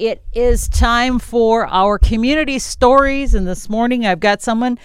it is time for our community stories. And this morning I've got someone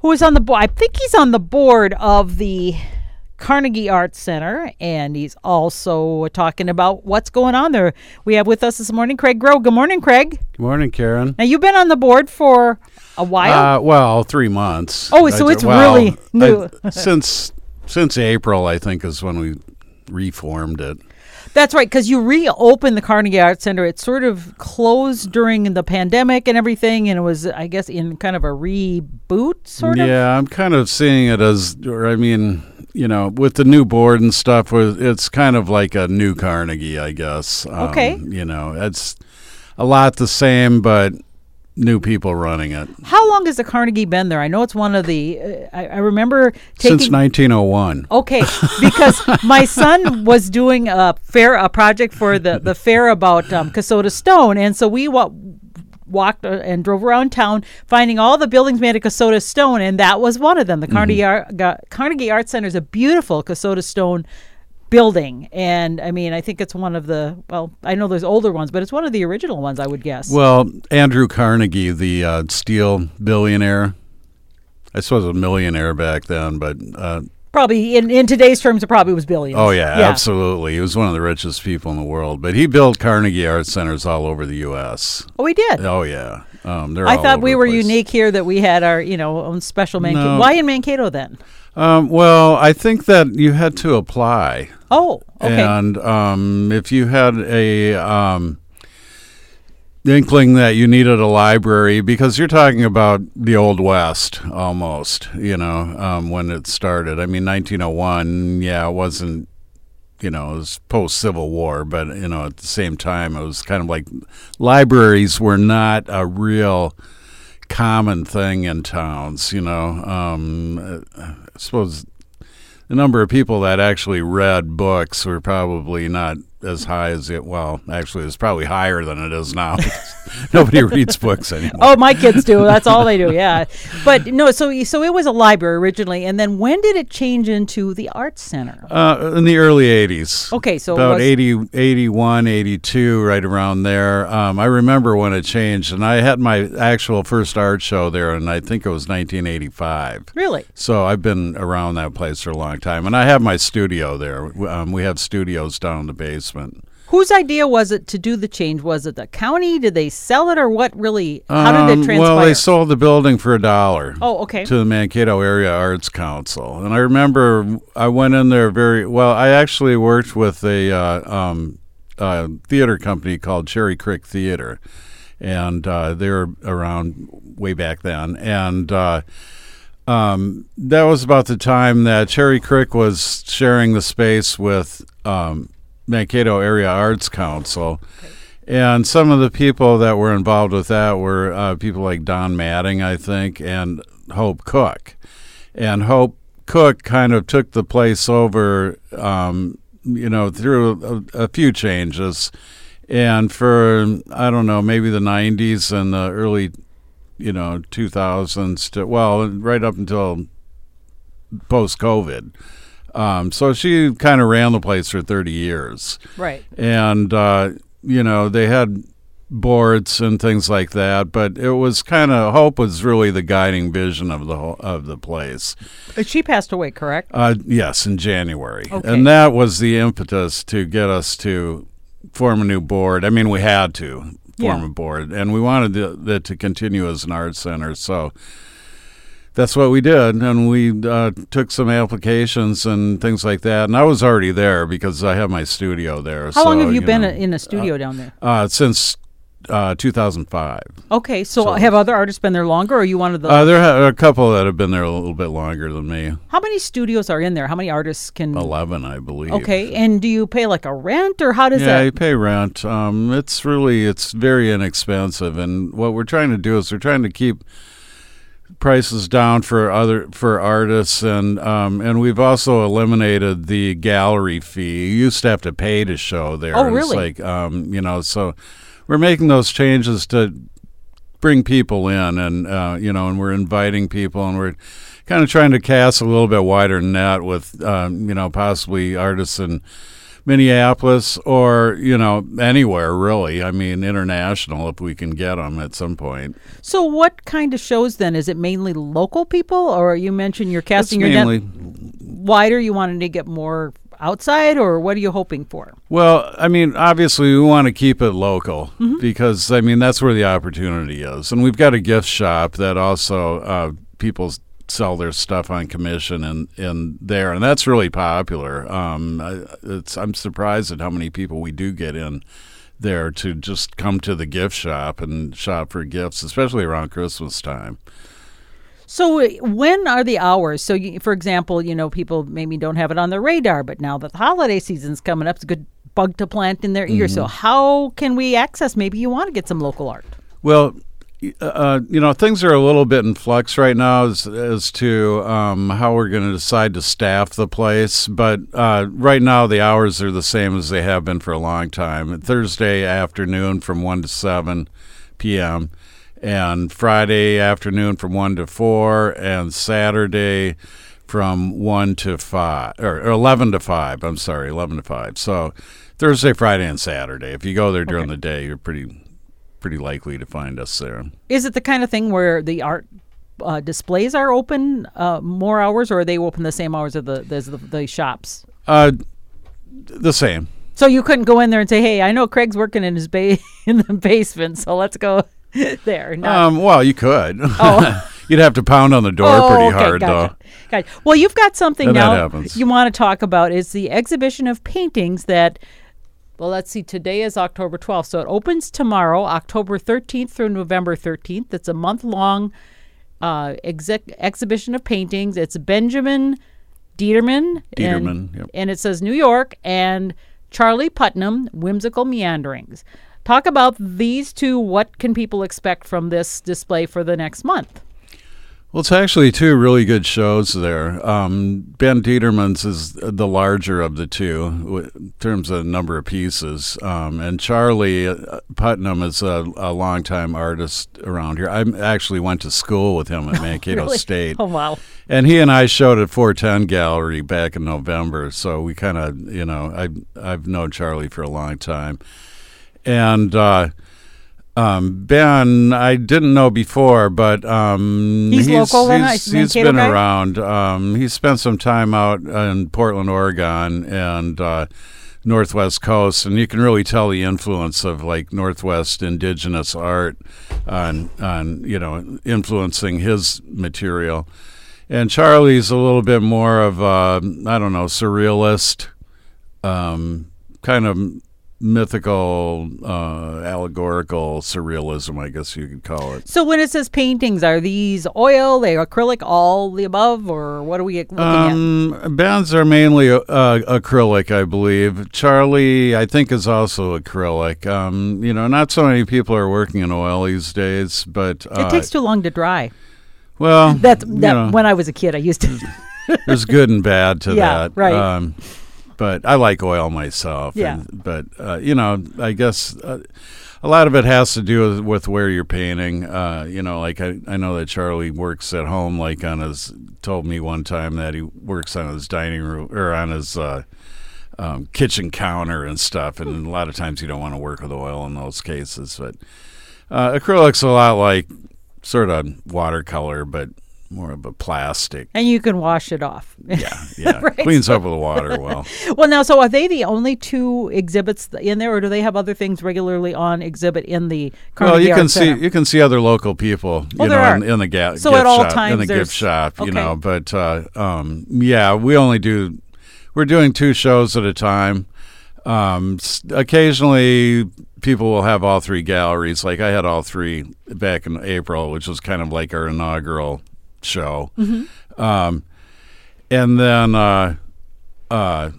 who is on the board. I think he's on the board of the Carnegie Arts Center, and he's also talking about what's going on there. We have with us this morning Craig Groe. Good morning, Craig. Good morning, Karen. Now, you've been on the board for a while. Uh, well, three months. Oh, so I- it's really new. I- since since April, I think is when we reformed it. That's right, because you reopened the Carnegie Arts Center. It sort of closed during the pandemic and everything, and it was, I guess, in kind of a reboot, sort of. Yeah, I'm kind of seeing it as, or I mean, you know, with the new board and stuff, with- it's kind of like a new Carnegie, I guess. Um, Okay. You know, it's a lot the same, but new people running it How long has the Carnegie been there? I know it's one of the. Uh, I, I remember taking. since 1901. Okay, because my son was doing a fair a project for the the fair about um, Kasota Stone, and so we wa- walked uh, and drove around town finding all the buildings made of Kasota Stone, and that was one of them. The Carnegie Art, Ga- Carnegie Art Center is a beautiful Kasota Stone building, and I mean I think it's one of the well I know there's older ones, but it's one of the original ones I would guess. Well, Andrew Carnegie, the uh, steel billionaire, I suppose a millionaire back then, but uh, probably in, in today's terms, it probably was billions. oh yeah, absolutely, he was one of the richest people in the world. But he built Carnegie Art Centers all over the U.S. Oh, we did. Oh yeah, um, they're I thought we were place. unique here that we had our, you know, own special Mankato. No. Why in Mankato then? Um, well, I think that you had to apply, Oh, okay. and um, if you had a um, inkling that you needed a library, because you're talking about the old west almost, you know, um, when it started. I mean, 1901, yeah, it wasn't. You know, it was post Civil War, but you know, at the same time, it was kind of like libraries were not a real common thing in towns. You know, um, suppose the number of people that actually read books were probably not as high as it. Well, actually, it's probably higher than it is now. Nobody reads books anymore. oh, my kids do. That's all they do. Yeah. But no, so so it was a library originally, and then when did it change into the arts center? Uh, in the early 80s. Okay, so about was- 80, 81, 82, right around there. Um, I remember when it changed, and I had my actual first art show there, and I think it was 1985. Really? So I've been around that place for a long time, and I have my studio there. Um, we have studios down in the basement. Whose idea was it to do the change? Was it the county? Did they sell it, or what? Really? How did Um, it transpire? Well, they sold the building for a dollar. Oh, okay. To the Mankato Area Arts Council, and I remember I went in there very well. I actually worked with a uh, um, uh, theater company called Cherry Creek Theater, and uh, they were around way back then. And uh, um, that was about the time that Cherry Creek was sharing the space with um, Mankato Area Arts Council. And some of the people that were involved with that were uh, people like Don Matting, I think, and Hope Cook. And Hope Cook kind of took the place over, um, you know, through a, a few changes. And for, I don't know, maybe the 90s and the early, you know, 2000s to, well, right up until post COVID. Um, so she kind of ran the place for 30 years right. and uh, you know they had boards and things like that but it was kind of hope was really the guiding vision of the whole, of the place Uh, She passed away, correct? uh, yes in january Okay. and that was the impetus to get us to form a new board i mean we had to form Yeah. a board and we wanted it to continue as an art center so that's what we did, and we uh, took some applications and things like that. And I was already there because I have my studio there. How long have you, been know. in a studio down there? Uh, since uh, 2005. Okay, so, so- have other artists been there longer, or are you one of the? Uh, there are a couple that have been there a little bit longer than me. how many studios are in there? How many artists can? 11, I believe. Okay, and do you pay like a rent, or how does Yeah, you pay rent. Um, it's really it's very inexpensive, and what we're trying to do is we're trying to keep prices down for other for artists, and um, and we've also eliminated the gallery fee. You used to have to pay to show there. Oh, It's really? like um, you know, so we're making those changes to bring people in, and uh, you know, and we're inviting people, and we're kind of trying to cast a little bit wider net with um, you know possibly artists in Minneapolis or you know anywhere really. I mean international if we can get them at some point. So, what kind of shows then? Is it mainly local people, or you mentioned you're casting It's your mainly net wider? You wanted to get more outside, or what are you hoping for? Well, I mean, obviously, we want to keep it local Mm-hmm. because, I mean, that's where the opportunity is. And we've got a gift shop that also uh, people s- sell their stuff on commission and, in there, and that's really popular. Um, it's, I'm surprised at how many people we do get in there to just come to the gift shop and shop for gifts, especially around Christmas time. So, uh, when are the hours? So, you, for example, you know, people maybe don't have it on their radar, but now that the holiday season's coming up, it's a good bug to plant in their ear. Mm-hmm. So, how can we access? Maybe you want to get some local art. Well, uh, you know, things are a little bit in flux right now as, as to um, how we're going to decide to staff the place. But uh, right now, the hours are the same as they have been for a long time. Thursday afternoon from 1 to 7 p.m., and Friday afternoon from 1 to 4, and Saturday from 1 to 5, or, or 11 to 5. I'm sorry, 11 to 5. So Thursday, Friday, and Saturday. If you go there during Okay. the day, you're pretty pretty likely to find us there. Is it the kind of thing where the art uh, displays are open uh, more hours, or are they open the same hours of the as the, the shops? Uh, the same. So you couldn't go in there and say, "Hey, I know Craig's working in his ba- in the basement, so let's go there." Um, well, you could. Oh. You'd have to pound on the door Oh, pretty okay, hard, gotcha. Gotcha. Well, you've got something And now you want to talk about. Is the exhibition of paintings that. Well, let's see. Today is October 12th, so it opens tomorrow, October 13th through November 13th. It's a month long uh, exec- exhibition of paintings. It's Benjamin Determan. Determan, And, yep. and it says New York and Charlie Putnam, Whimsical Meanderings. Talk about these two. What can people expect from this display for the next month? Well, it's actually two really good shows there. Um, ben Determan's is the larger of the two w- in terms of number of pieces, um, and Charlie uh, Putnam is a, a longtime artist around here. I actually went to school with him at Mankato Really? State. Oh, wow. And he and I showed at 410 Gallery back in November, so we kind of, you know, I I've known Charlie for a long time, and uh, um, Ben I didn't know before, but um, He's local then? He's, He's he's been guy? around. Um, he spent some time out in Portland, Oregon, and. Uh, Northwest coast, and you can really tell the influence of like Northwest indigenous art on on you know influencing his material. And Charlie's a little bit more of a, I don't know, surrealist, um, kind of mythical, uh, allegorical surrealism, I guess you could call it. So when it says paintings, are these oil, they acrylic, all the above, or what are we looking at? Um, bands are mainly uh, acrylic, I believe. Charlie, I think, is also acrylic. Um, you know, not so many people are working in oil these days, but uh, It takes too long to dry. well, That's you that. know. When I was a kid, I used to. there's good and bad to Yeah, that. right. Um, but I like oil myself. Yeah. and- but uh, you know, I guess uh, a lot of it has to do with, with where you're painting. Uh, you know, like I, I know that Charlie works at home. Like on his told me one time that he works on his dining room or on his. Uh, um, kitchen counter and stuff, and a lot of times you don't want to work with oil in those cases. But uh, acrylic's a lot like sort of watercolor, but more of a plastic. and you can wash it off. Yeah, yeah. Right, Cleans up with the water well. well, now, so are they the only two exhibits in there, or do they have other things regularly on exhibit in the well, you Art can see you can see other local people, you Oh, there know, in, in the ga- So gift at all shop, in times the there's- gift shop, you okay. know. But uh, um, yeah, we only do we're doing two shows at a time. Um, occasionally, people will have all three galleries. Like I had all three back in April, which was kind of like our inaugural show. Mm-hmm. Um, and then uh, uh,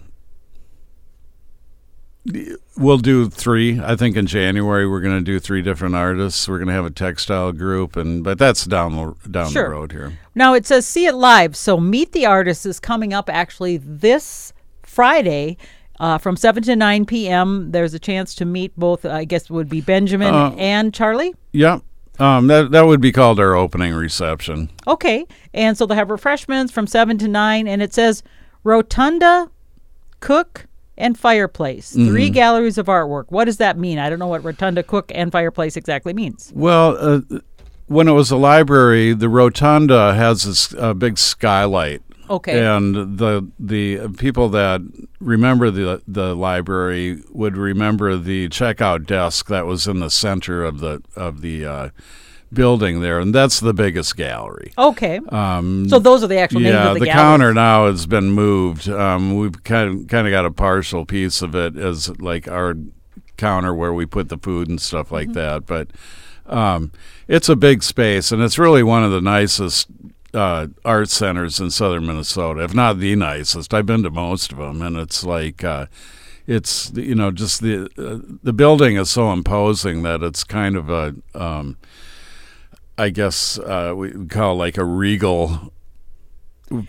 we'll do three. I think in January we're going to do three different artists. We're going to have a textile group, and but that's down the down Sure. the road here. Now it says see it live. So Meet the Artist is coming up actually this Friday. Uh, from 7 to 9 p.m., there's a chance to meet both, I guess it would be Benjamin Uh, and Charlie. Yep. Um, that that would be called our opening reception. Okay. And so they'll have refreshments from 7 to 9. And it says Rotunda Cook and fireplace. Mm-hmm. Three galleries of artwork. What does that mean? I don't know what rotunda, cook, and fireplace exactly means. Well, uh, when it was a library, the rotunda has this uh, big skylight. Okay. And the the people that remember the the library would remember the checkout desk that was in the center of the of the uh, building there, and that's the biggest gallery. Okay. Um, so those are the actual names yeah, of the, the counter now has been moved. Um, we've kind of, kind of got a partial piece of it as like our counter where we put the food and stuff like Mm-hmm. that. But um, it's a big space, and it's really one of the nicest uh, art centers in southern Minnesota, if not the nicest. I've been to most of them, and it's like. Uh, it's you know just the uh, the building is so imposing that it's kind of a um, I guess uh, we call it like a regal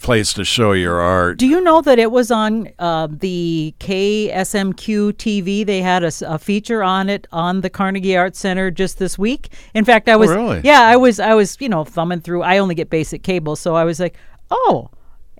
place to show your art. Do you know that it was on uh, the KSMQ TV? They had a feature on it on the Carnegie Art Center just this week. In fact, I was really? yeah, I was I was you know thumbing through. I only get basic cable, so I was like, oh.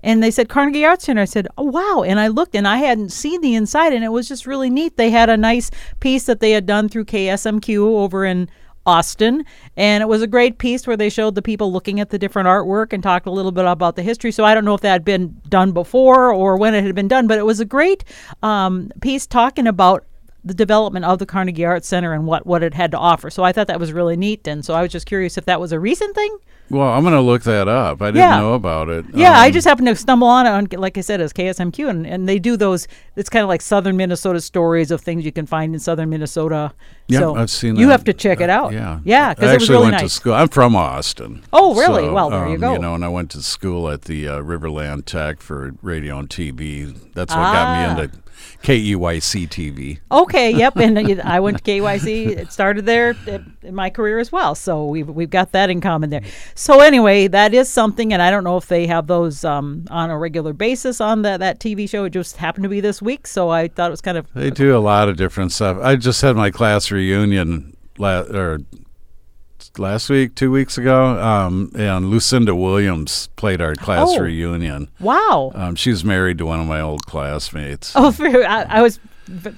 And they said Carnegie Art Center. I said, "Oh wow!" And I looked, and I hadn't seen the inside, and it was just really neat. They had a nice piece that they had done through KSMQ over in Austin, and it was a great piece where they showed the people looking at the different artwork and talked a little bit about the history. So I don't know if that had been done before or when it had been done, but it was a great um, piece talking about the development of the Carnegie Art Center and what what it had to offer. So I thought that was really neat, and so I was just curious if that was a recent thing. Well, I'm going to look that up. I didn't Yeah. know about it. Yeah, I Um, just happened to stumble on it on, like I said, as KSMQ, and, and they do those. It's kind of like Southern Minnesota stories of things you can find in Southern Minnesota. Yeah, so I've seen. That. You have to check it Uh, out. Yeah, yeah, because it was actually really went to school. I'm from Austin. Oh, really? So, Well, there you um, go. You know, and I went to school at the uh, Riverland Tech for radio and TV. That's what got Ah. me into KEYC TV. Okay, yep, and uh, I went to KEYC. It started there uh, in my career as well, so we've we've got that in common there. So anyway, that is something, and I don't know if they have those um, on a regular basis on that that TV show. It just happened to be this week, so I thought it was kind of They do a lot of different stuff. I just had my class reunion la- or last week, two weeks ago, um, and Lucinda Williams played our class Oh. reunion. wow. Um, she's married to one of my old classmates. Oh, I, I was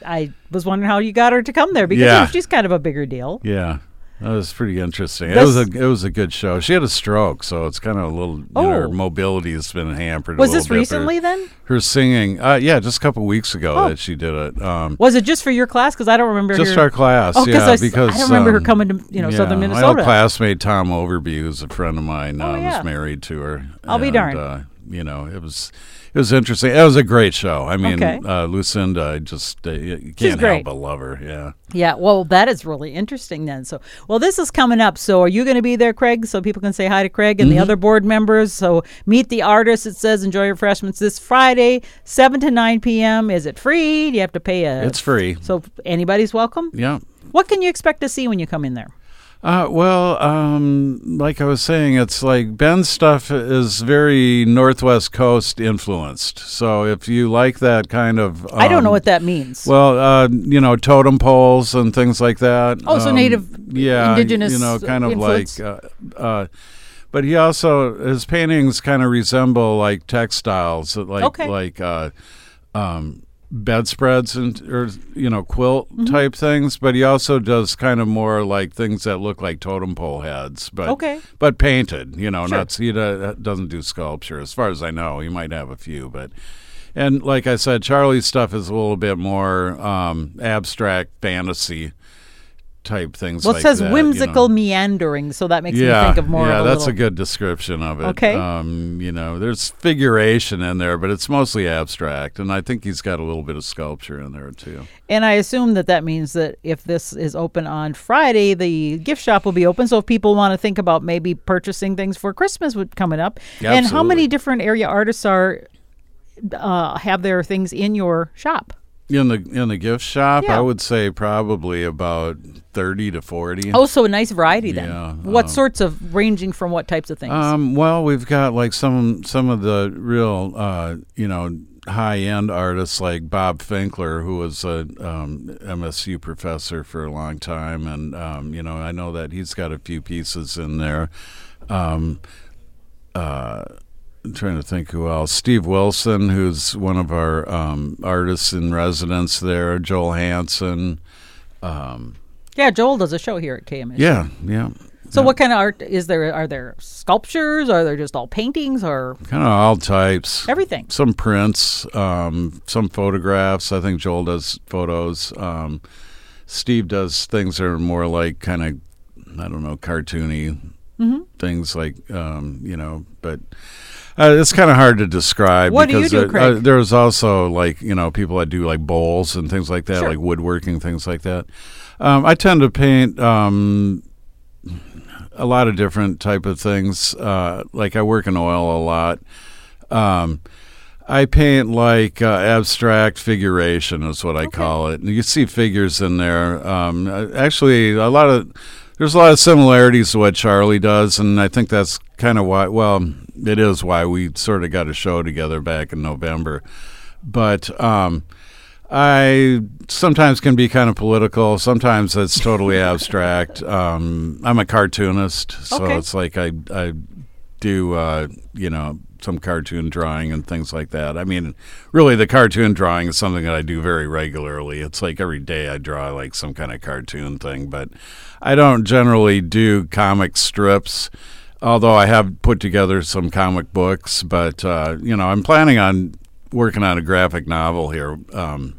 I was wondering how you got her to come there because Yeah. she's kind of a bigger deal. Yeah. That was pretty interesting. It was a it was a good show. She had a stroke, so it's kind of a little. You know, her Oh. mobility has been hampered. Was little this bit, recently then? Her singing, uh, yeah, just a couple weeks ago Oh. that she did it. Um, Was it just for your class? Because I don't remember. just her, our class, Oh, yeah, I because I don't remember her um, coming to you know yeah, Southern Minnesota. My old classmate Tom Overby, who's a friend of mine now, Oh, yeah. was married to her. I'll be darned. Uh, you know, it was it was interesting. It was a great show. I mean, Okay. uh, Lucinda, I just uh, can't help but love her. Yeah. Yeah, well, that is really interesting then. So, well, this is coming up. So, are you going to be there, Craig? So people can say hi to Craig and the Mm-hmm. other board members. So, meet the artists. It says enjoy refreshments this Friday, seven to nine p.m. Is it free? Do you have to pay a? It's free. so anybody's welcome. Yeah. What can you expect to see when you come in there? Uh, well, um, like I was saying, it's like Ben's stuff is very Northwest Coast influenced. So if you like that kind of, I don't know um, what that means. Well, uh, you know, totem poles and things like that. Oh, so Um, native, yeah, indigenous, you know, kind of influence? like. Uh, uh, but he also his paintings kind of resemble like textiles, like Okay. like uh, um, bedspreads and or you know quilt Mm-hmm. type things. But he also does kind of more like things that look like totem pole heads, but Okay. but painted. You know, Sure. not he doesn't do sculpture as far as I know. He might have a few, but. And like I said, Charlie's stuff is a little bit more um, abstract fantasy type things. well, it like says that, you whimsical know. meandering, so that makes Yeah, me think of more. yeah, of a that's little, a good description of it. Okay. um, you know, there's figuration in there, but it's mostly abstract, and I think he's got a little bit of sculpture in there too. And I assume that that means that if this is open on Friday, the gift shop will be open. So if people want to think about maybe purchasing things for Christmas coming up, and how many different area artists are uh, have their things in your shop? In the in the gift shop, Yeah. I would say probably about thirty to forty. Oh, so a nice variety then. Yeah, what um, sorts of ranging from what types of things? Um, well, we've got like some some of the real, uh, you know, high end artists like Bob Finkler, who was a um, MSU professor for a long time, and um, you know, I know that he's got a few pieces in there. Um, uh, I'm trying to think who else. Steve Wilson, who's one of our um, artists in residence there. Joel Hansen. Yeah, Joel does a show here at KMS. yeah, yeah. So what kind of art is there? Are there sculptures? Are there just all paintings or Kind of all types. everything? Some prints, um, some photographs. I think Joel does photos. Um, Steve does things that are more like kind of, I don't know, cartoony Mm-hmm. things like, um, you know, but uh, it's kind of hard to describe. What do you because do, there- uh, there's also like, you know, people that do like bowls and things like that, Sure. like woodworking, things like that. Um, I tend to paint um, a lot of different type of things. Uh, like I work in oil a lot. Um, I paint like uh, abstract figuration is what I call it. And you see figures in there. Um, actually, a lot of there's a lot of similarities to what Charlie does, and I think that's kind of why. Well, it is why we sort of got a show together back in November. But um, I sometimes can be kind of political. Sometimes it's totally abstract. Um, I'm a cartoonist, so Okay. it's like I I do uh, you know some cartoon drawing and things like that. I mean, really, the cartoon drawing is something that I do very regularly. It's like every day I draw like some kind of cartoon thing, but I don't generally do comic strips. Although I have put together some comic books, but uh, you know, I'm planning on working on a graphic novel here um,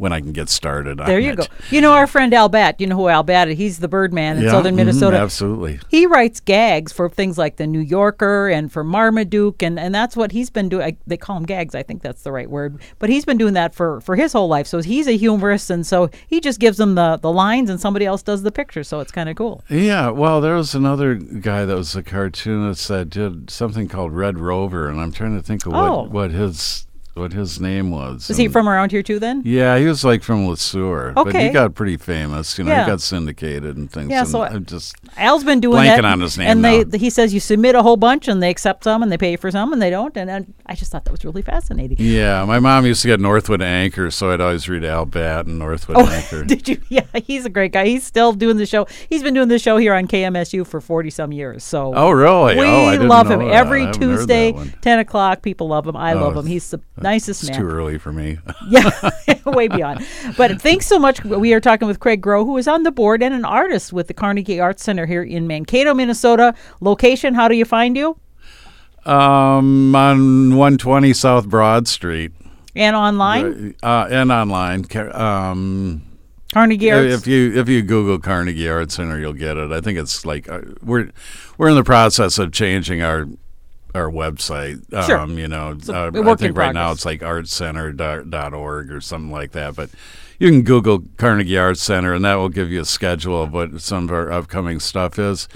when I can get started. There you it. go. You know our friend Al Batt. You know who Al Batt is? He's the Birdman in Yeah, southern mhm, Minnesota. absolutely. He writes gags for things like the New Yorker and for Marmaduke, and, and that's what he's been doing. I, they call him gags. I think that's the right word. But he's been doing that for, for his whole life. So he's a humorist, and so he just gives them the, the lines, and somebody else does the picture. So it's kind of cool. Yeah, well, there was another guy that was a cartoonist that did something called Red Rover, and I'm trying to think of Oh. what, what his what his name was. Is he from around here too? Then Yeah, he was like from Le Sueur, but he got pretty famous. You know, Yeah. he got syndicated and things. Yeah, and so I- I'm just Al's been doing Blanking that, on his name and they now. he says you submit a whole bunch, and they accept some, and they pay for some, and they don't, and, and I just thought that was really fascinating. yeah. My mom used to get Northwood Anchor, so I'd always read Al Batt and Northwood Oh, Anchor. did you? Yeah, he's a great guy. He's still doing the show. He's been doing the show here on KMSU for forty some years. So Oh, really? we oh, love him that. every I haven't heard that Tuesday, ten o'clock. People love him. I Oh, love him. He's the nicest It's man. too early for me. Yeah, way beyond. But thanks so much. We are talking with Craig Groe, who is on the board and an artist with the Carnegie Arts Center here in Mankato, Minnesota. Location, how do you find you? um, on 120 South Broad Street, And online? uh, and online. Um, Carnegie Arts. If you if you Google Carnegie Arts Center, you'll get it. I think it's like uh, we're we're in the process of changing our our website. Sure. Um, you know, uh, I think right now it's like artcenter.org or something like that. But you can Google Carnegie Arts Center, and that will give you a schedule of what some of our upcoming stuff is.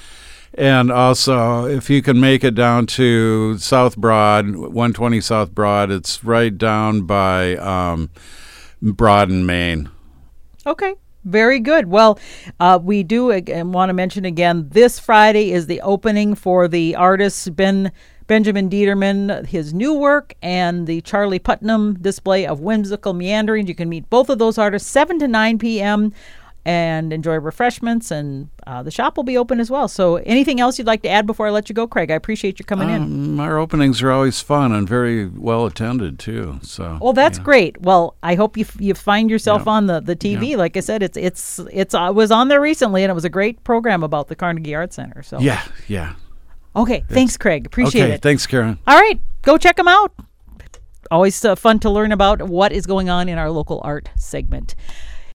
And also, if you can make it down to South Broad, 120 South Broad, it's right down by um, Broad and Main. Okay. Very good. Well, uh, we do want to mention again this Friday is the opening for the artist Ben Benjamin Determan, his new work, and the Charlie Putnam display of whimsical meanderings. You can meet both of those artists 7 to 9 p.m. and enjoy refreshments, and uh, the shop will be open as well. So, anything else you'd like to add before I let you go, Craig? I appreciate you coming in. Um, our openings are always fun and very well attended too. So Well, that's yeah. great. Well, I hope you f- you find yourself Yeah. on the, the TV. Like I said, it's it's it's I was on there recently, and it was a great program about the Carnegie Art Center. So Yeah, yeah. Okay, thanks, Craig. Appreciate okay, it. thanks, Karen. All right, go check them out. Always uh, fun to learn about what is going on in our local art segment.